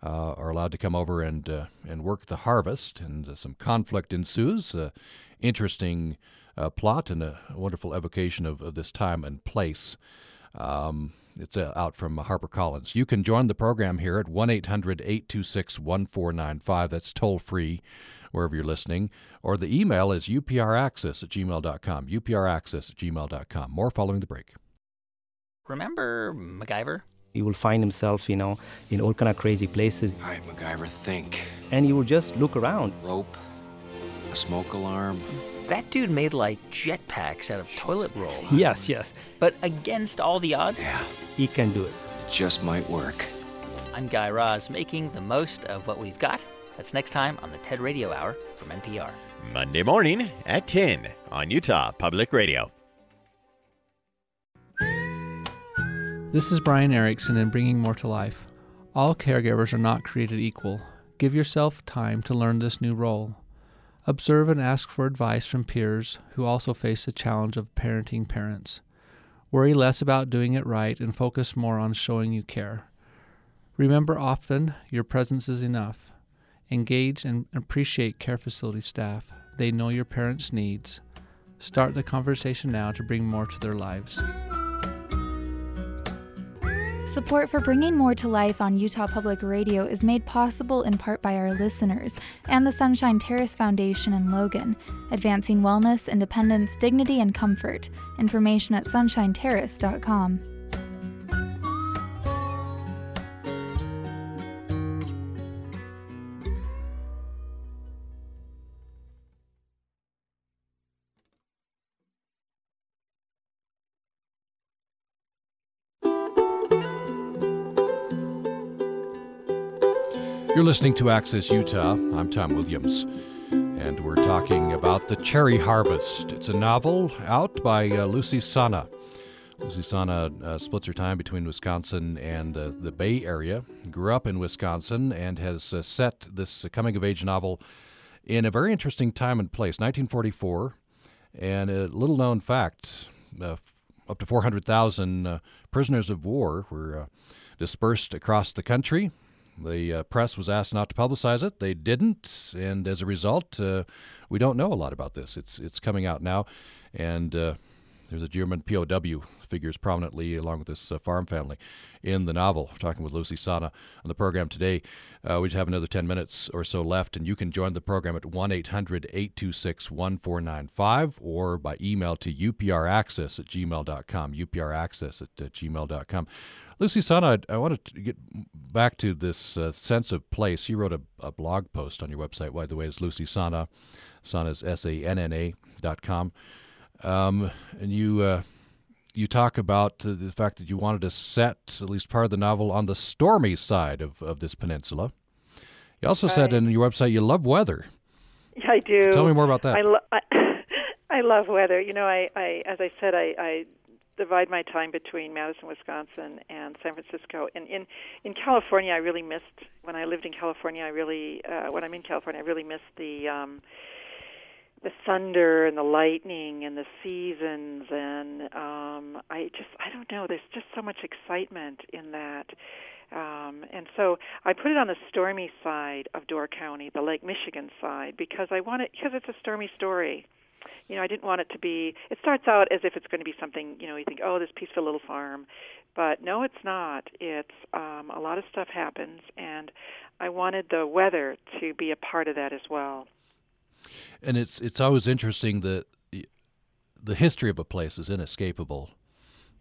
uh, are allowed to come over and uh, and work the harvest, and some conflict ensues. Interesting plot and a wonderful evocation of, of this time and place. Um, it's out from HarperCollins. You can join the program here at 1 800 826 1495. That's toll free wherever you're listening. Or the email is upraccess at gmail.com. upraccess at gmail.com. More following the break. Remember MacGyver? He will find himself, you know, in all kind of crazy places. All right, MacGyver, think. And he will just look around. Rope, a smoke alarm. That dude made like jetpacks out of toilet roll. Yes, yes. But against all the odds? Yeah. He can do it. It just might work. I'm Guy Raz, making the most of what we've got. That's next time on the TED Radio Hour from NPR. Monday morning at 10 on Utah Public Radio. This is Brian Erickson in Bringing More to Life. All caregivers are not created equal. Give yourself time to learn this new role. Observe and ask for advice from peers who also face the challenge of parenting parents. Worry less about doing it right and focus more on showing you care. Remember often your presence is enough. Engage and appreciate care facility staff. They know your parents' needs. Start the conversation now to bring more to their lives. Support for Bringing More to Life on Utah Public Radio is made possible in part by our listeners and the Sunshine Terrace Foundation in Logan, advancing wellness, independence, dignity, and comfort. Information at sunshineterrace.com. You're listening to Access Utah. I'm Tom Williams, and we're talking about The Cherry Harvest. It's a novel out by uh, Lucy Sanna. Lucy Sanna uh, splits her time between Wisconsin and uh, the Bay Area, grew up in Wisconsin, and has uh, set this coming of age novel in a very interesting time and place, 1944. And a little known fact uh, up to 400,000 uh, prisoners of war were dispersed across the country the uh, press was asked not to publicize it. They didn't, and as a result, uh, we don't know a lot about this. It's it's coming out now, and uh, there's a German POW figures prominently along with this uh, farm family in the novel. We're talking with Lucy Sanna on the program today. Uh, we have another 10 minutes or so left, and you can join the program at 1 800 826 1495 or by email to upraccess at gmail.com. upraccess at uh, gmail.com. Lucy Sanna, I, I wanted to get back to this uh, sense of place. You wrote a, a, blog post on your website, by the way, is Lucy Sanna. Sanna is S A N N A dot com. Um, and you uh, you talk about uh, the fact that you wanted to set at least part of the novel on the stormy side of, of this peninsula. You also right. said in your website you love weather. Yeah, I do. Tell me more about that. I, lo- I, I love weather. You know, I, I as I said, I, I divide my time between Madison, Wisconsin, and San Francisco. And in in California, I really missed when I lived in California. I really uh, when I'm in California, I really miss the um, the thunder and the lightning and the seasons. And um, I just I don't know. There's just so much excitement in that. Um, and so I put it on the stormy side of Door County, the Lake Michigan side, because I want it because it's a stormy story you know, I didn't want it to be. It starts out as if it's going to be something, you know, you think, oh, this peaceful little farm, but no, it's not. It's um, a lot of stuff happens, and I wanted the weather to be a part of that as well. And it's it's always interesting that the history of a place is inescapable,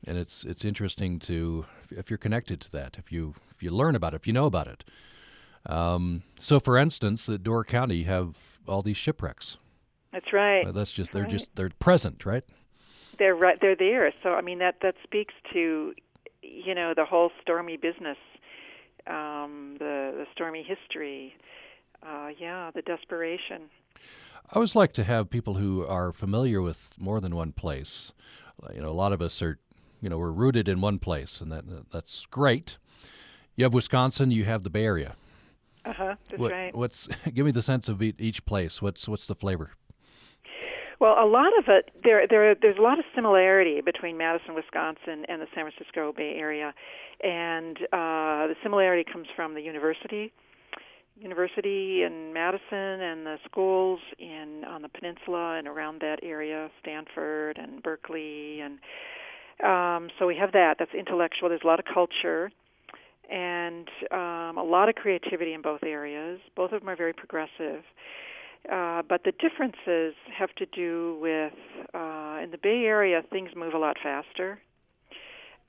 and it's it's interesting to if you're connected to that, if you if you learn about it, if you know about it. Um, so, for instance, at Door County, have all these shipwrecks. That's right. Uh, that's just they're right. just they're present, right? They're right. They're there. So I mean that that speaks to, you know, the whole stormy business, um, the the stormy history. Uh, yeah, the desperation. I always like to have people who are familiar with more than one place. You know, a lot of us are, you know, we're rooted in one place, and that that's great. You have Wisconsin, you have the Bay Area. Uh huh. That's what, right. What's give me the sense of each place? What's what's the flavor? Well, a lot of it there there there's a lot of similarity between Madison, Wisconsin, and the San Francisco Bay Area, and uh, the similarity comes from the university, university in Madison, and the schools in on the peninsula and around that area, Stanford and Berkeley, and um, so we have that. That's intellectual. There's a lot of culture and um, a lot of creativity in both areas. Both of them are very progressive. Uh, but the differences have to do with uh, in the Bay Area, things move a lot faster.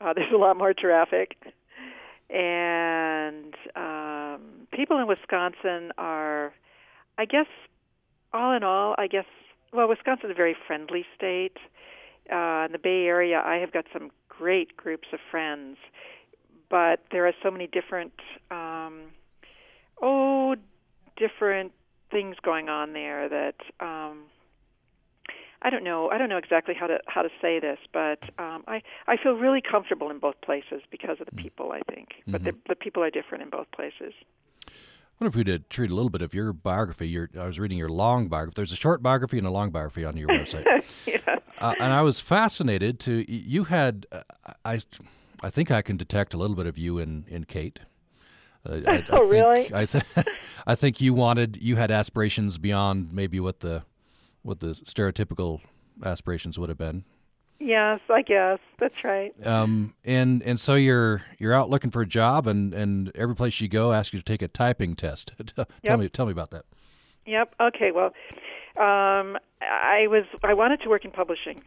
Uh, there's a lot more traffic, and um, people in Wisconsin are, I guess, all in all, I guess. Well, Wisconsin is a very friendly state. Uh, in the Bay Area, I have got some great groups of friends, but there are so many different, um, oh, different things going on there that um, I don't know. I don't know exactly how to how to say this, but um, I I feel really comfortable in both places because of the people. I think, mm-hmm. but the, the people are different in both places. I wonder if we did treat a little bit of your biography. Your, I was reading your long biography. There's a short biography and a long biography on your website. yeah. Uh, and I was fascinated to you had uh, I I think I can detect a little bit of you in in Kate. Uh, I, I oh, think, really? I, th- I think you wanted, you had aspirations beyond maybe what the, what the stereotypical aspirations would have been. Yes, I guess that's right. Um, and and so you're you're out looking for a job, and and every place you go asks you to take a typing test. tell yep. me tell me about that. Yep. Okay. Well, um, I was I wanted to work in publishing.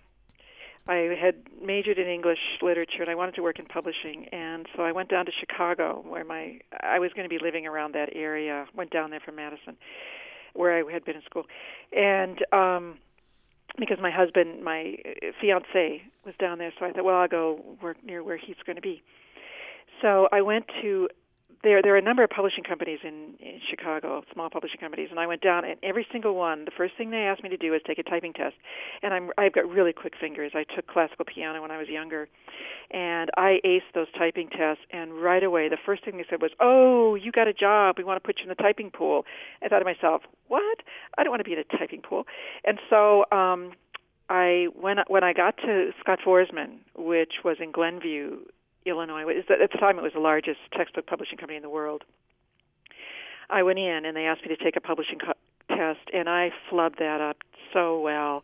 I had majored in English literature and I wanted to work in publishing and so I went down to Chicago where my I was going to be living around that area. Went down there from Madison where I had been in school. And um because my husband, my fiance was down there so I thought well I'll go work near where he's going to be. So I went to there there are a number of publishing companies in, in Chicago, small publishing companies, and I went down and every single one, the first thing they asked me to do was take a typing test. And I'm I've got really quick fingers. I took classical piano when I was younger. And I aced those typing tests and right away the first thing they said was, "Oh, you got a job. We want to put you in the typing pool." I thought to myself, "What? I don't want to be in a typing pool." And so um I when when I got to Scott Foresman, which was in Glenview, Illinois. At the time, it was the largest textbook publishing company in the world. I went in and they asked me to take a publishing co- test, and I flubbed that up so well.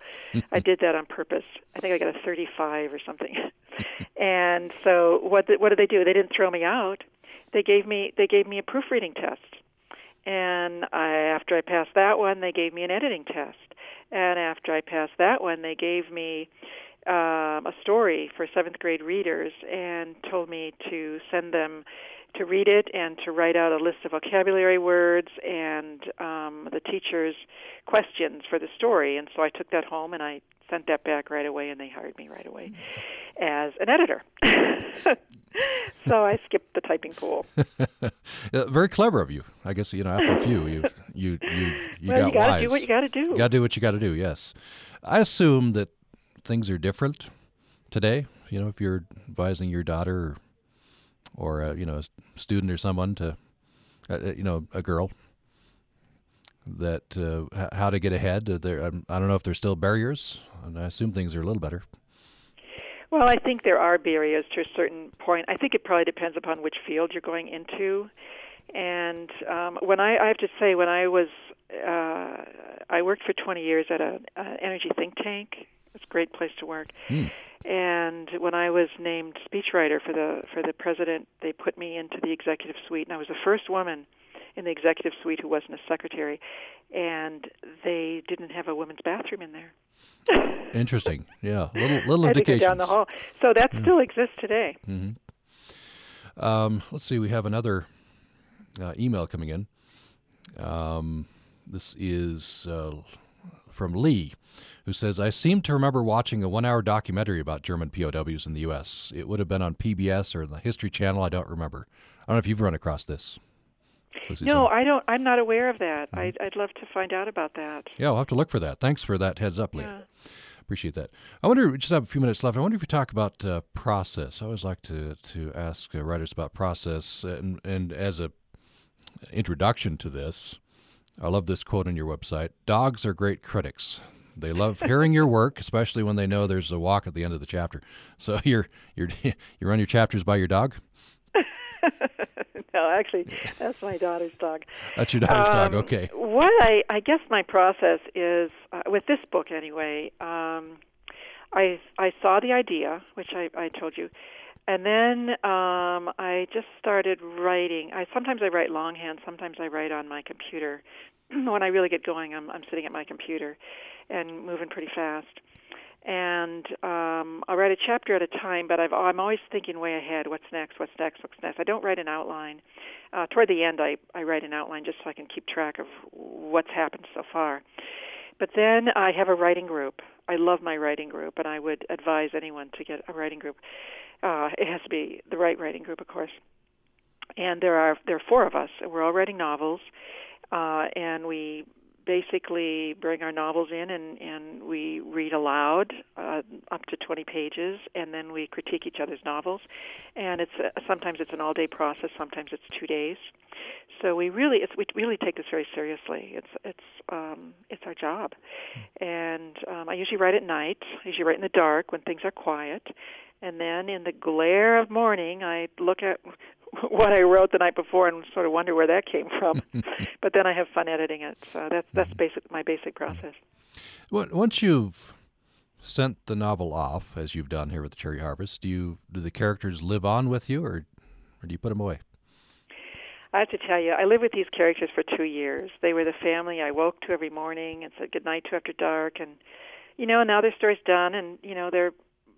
I did that on purpose. I think I got a 35 or something. and so what the, what did they do? They didn't throw me out. They gave me they gave me a proofreading test. And I, after I passed that one, they gave me an editing test. And after I passed that one, they gave me um, a story for seventh grade readers and told me to send them to read it and to write out a list of vocabulary words and um, the teacher's questions for the story. And so I took that home and I sent that back right away, and they hired me right away as an editor. so I skipped the typing pool. Very clever of you. I guess you know after a few, you you you you well, got you gotta wise. do what you got to do. You got to do what you got to do. Yes, I assume that things are different today. You know, if you're advising your daughter or, or uh, you know a student or someone to, uh, uh you know, a girl that uh, how to get ahead. There, I don't know if there's still barriers, and I assume things are a little better. Well, I think there are barriers to a certain point. I think it probably depends upon which field you're going into. And um, when I, I have to say, when I was, uh, I worked for 20 years at an energy think tank it's a great place to work. Mm. And when I was named speechwriter for the for the president, they put me into the executive suite, and I was the first woman in the executive suite who wasn't a secretary, and they didn't have a women's bathroom in there. Interesting. Yeah, little little indications. down the hall. So that Yeah. still exists today. Mm-hmm. Um, let's see. We have another uh, email coming in. Um, this is uh, from Lee, who says, "I seem to remember watching a one-hour documentary about German POWs in the U.S. It would have been on PBS or the History Channel. I don't remember. I don't know if you've run across this." Lucy No. I don't. I'm not aware of that. Mm-hmm. I'd, I'd love to find out about that. Yeah, we'll have to look for that. Thanks for that heads up, Lee. Yeah. Appreciate that. I wonder. We just have a few minutes left. I wonder if you talk about uh, process. I always like to to ask uh, writers about process, and and as a introduction to this, I love this quote on your website: "Dogs are great critics. They love hearing your work, especially when they know there's a walk at the end of the chapter. So you're you're you run your chapters by your dog. no, actually, that's my daughter's dog. That's your daughter's dog. Um, Okay. What I, I guess my process is uh, with this book anyway. Um, I I saw the idea, which I, I told you, and then um, I just started writing. I sometimes I write longhand, sometimes I write on my computer. when I really get going, I'm I'm sitting at my computer and moving pretty fast. And um, I'll write a chapter at a time, but I've, I'm always thinking way ahead. What's next? What's next? What's next? I don't write an outline. Uh, toward the end, I, I write an outline just so I can keep track of what's happened so far. But then I have a writing group. I love my writing group, and I would advise anyone to get a writing group. Uh, it has to be the right writing group, of course. And there are there are four of us. and We're all writing novels, uh, and we basically bring our novels in and, and we read aloud uh, up to 20 pages, and then we critique each other's novels. And it's uh, sometimes it's an all-day process, sometimes it's two days. So we really it's, we really take this very seriously. It's it's um, it's our job, and um, I usually write at night. I usually write in the dark when things are quiet, and then in the glare of morning, I look at what I wrote the night before and sort of wonder where that came from. but then I have fun editing it. So that's that's mm-hmm. basic my basic process. Well, Once you've sent the novel off, as you've done here with the Cherry Harvest, do you do the characters live on with you, or or do you put them away? I have to tell you, I lived with these characters for two years. They were the family I woke to every morning and said goodnight to after dark, and you know and now their story's done, and you know their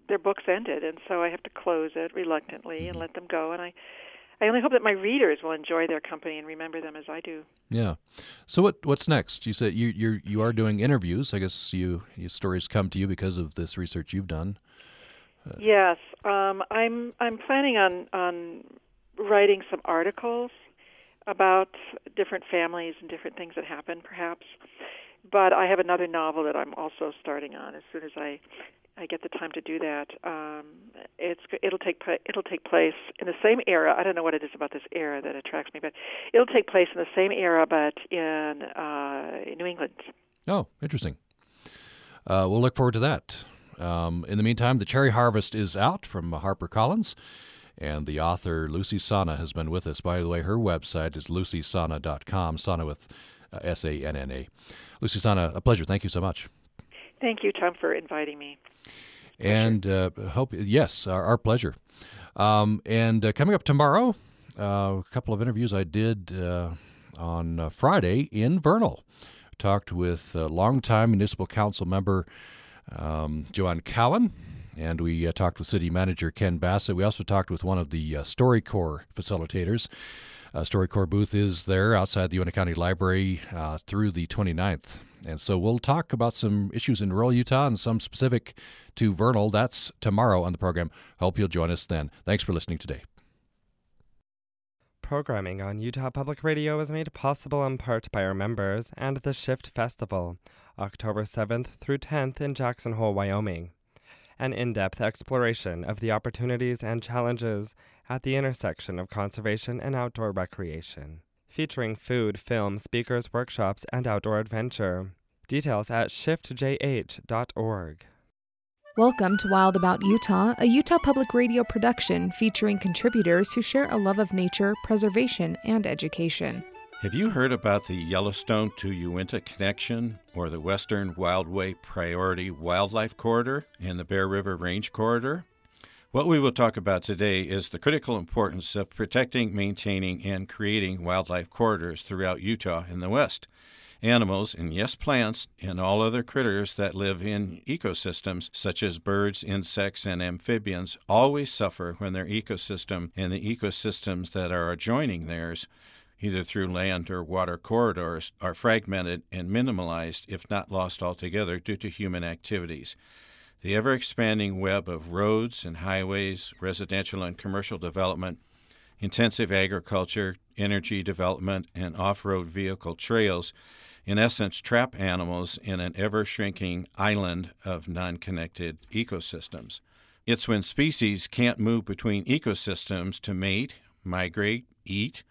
their book's ended, and so I have to close it reluctantly and let them go. And I I only hope that my readers will enjoy their company and remember them as I do. Yeah. So what what's next? You said you you you are doing interviews. I guess you your stories come to you because of this research you've done. Yes, um, I'm I'm planning on on writing some articles about different families and different things that happen, perhaps. But I have another novel that I'm also starting on as soon as I I get the time to do that. Um, it's it'll take it'll take place in the same era. I don't know what it is about this era that attracts me, but it'll take place in the same era, but in uh, New England. Oh, interesting. Uh, we'll look forward to that. Um, in the meantime, The Cherry Harvest is out from HarperCollins, and the author Lucy Sanna has been with us. By the way, her website is lucysanna.com, Sanna with uh, S A N N A. Lucy Sanna, a pleasure. Thank you so much. Thank you, Tom, for inviting me. And uh, hope yes, our, our pleasure. Um, and uh, coming up tomorrow, uh, a couple of interviews I did uh, on uh, Friday in Vernal. Talked with uh, longtime municipal council member um, Joanne Cowan, and we talked with city manager Ken Bassett. We also talked with one of the StoryCorps facilitators. StoryCorps booth is there outside the Uintah County Library through the 29th. And so we'll talk about some issues in rural Utah and some specific to Vernal. That's tomorrow on the program. Hope you'll join us then. Thanks for listening today. Programming on Utah Public Radio is made possible in part by our members and the Shift Festival, October 7th through 10th in Jackson Hole, Wyoming. An in depth exploration of the opportunities and challenges at the intersection of conservation and outdoor recreation, featuring food, film, speakers, workshops, and outdoor adventure. Details at shiftjh.org. Welcome to Wild About Utah, a Utah Public Radio production featuring contributors who share a love of nature, preservation, and education. Have you heard about the Yellowstone to Uintah connection or the Western Wildway Priority Wildlife Corridor and the Bear River Range Corridor? What we will talk about today is the critical importance of protecting, maintaining, and creating wildlife corridors throughout Utah and the West. Animals, and yes, plants, and all other critters that live in ecosystems, such as birds, insects, and amphibians, always suffer when their ecosystem and the ecosystems that are adjoining theirs either through land or water corridors, are fragmented and minimalized, if not lost altogether, due to human activities. The ever expanding web of roads and highways, residential and commercial development, intensive agriculture, energy development, and off road vehicle trails, in essence, trap animals in an ever shrinking island of non connected ecosystems. It's when species can't move between ecosystems to mate, migrate, eat,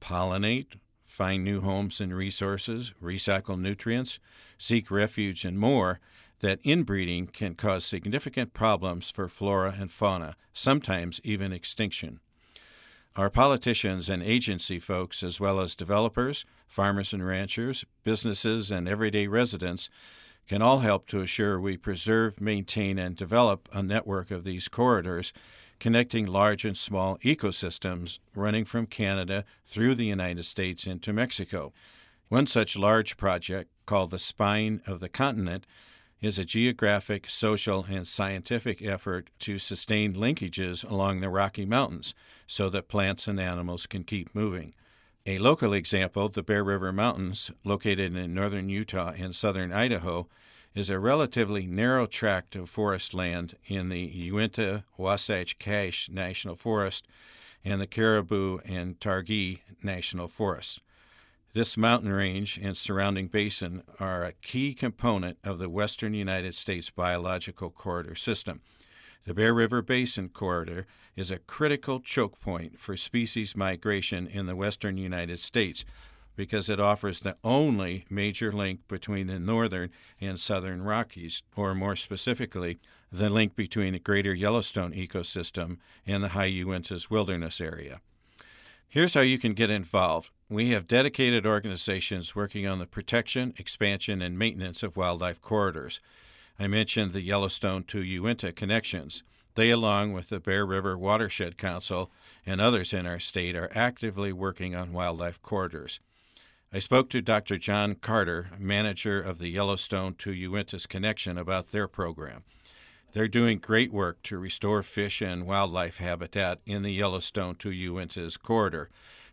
pollinate, find new homes and resources, recycle nutrients, seek refuge, and more, that inbreeding can cause significant problems for flora and fauna, sometimes even extinction. Our politicians and agency folks, as well as developers, farmers and ranchers, businesses, and everyday residents, can all help to assure we preserve, maintain, and develop a network of these corridors connecting large and small ecosystems running from Canada through the United States into Mexico. One such large project, called the Spine of the Continent, is a geographic, social, and scientific effort to sustain linkages along the Rocky Mountains so that plants and animals can keep moving. A local example, the Bear River Mountains, located in northern Utah and southern Idaho, is a relatively narrow tract of forest land in the Uinta Wasatch Cache National Forest and the Caribou and Targhee National Forests. This mountain range and surrounding basin are a key component of the western United States biological corridor system. The Bear River Basin Corridor is a critical choke point for species migration in the western United States, because it offers the only major link between the northern and southern Rockies, or more specifically, the link between the greater Yellowstone ecosystem and the high Uintas wilderness area. Here's how you can get involved. We have dedicated organizations working on the protection, expansion, and maintenance of wildlife corridors. I mentioned the Yellowstone to Uinta connections. They, along with the Bear River Watershed Council and others in our state, are actively working on wildlife corridors. I spoke to Dr. John Carter, manager of the Yellowstone to Uintas Connection, about their program. They're doing great work to restore fish and wildlife habitat in the Yellowstone to Uintas corridor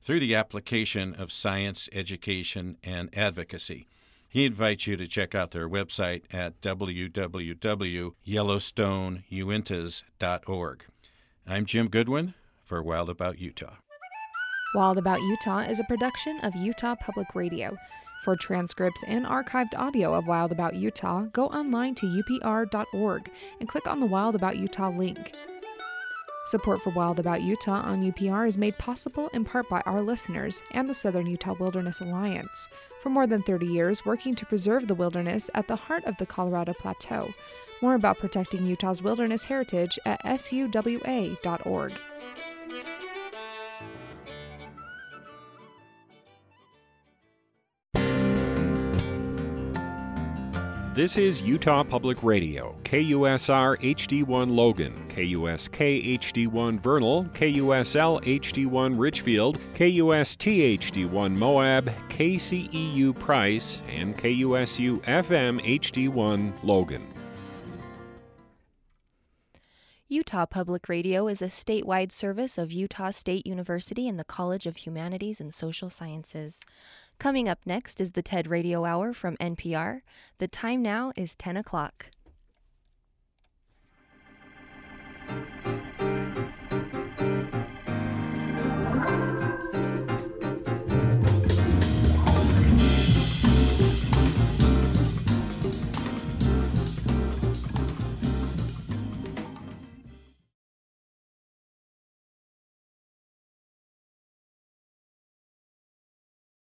through the application of science, education, and advocacy. He invites you to check out their website at www.yellowstoneuintas.org. I'm Jim Goodwin for Wild About Utah. Wild About Utah is a production of Utah Public Radio. For transcripts and archived audio of Wild About Utah, go online to upr.org and click on the Wild About Utah link. Support for Wild About Utah on UPR is made possible in part by our listeners and the Southern Utah Wilderness Alliance, for more than 30 years working to preserve the wilderness at the heart of the Colorado Plateau. More about protecting Utah's wilderness heritage at suwa.org. This is Utah Public Radio, KUSR HD1 Logan, KUSK HD1 Vernal, KUSL HD1 Richfield, KUST HD1 Moab, KCEU Price, and KUSU FM HD1 Logan. Utah Public Radio is a statewide service of Utah State University and the College of Humanities and Social Sciences. Coming up next is the TED Radio Hour from NPR. The time now is 10 o'clock.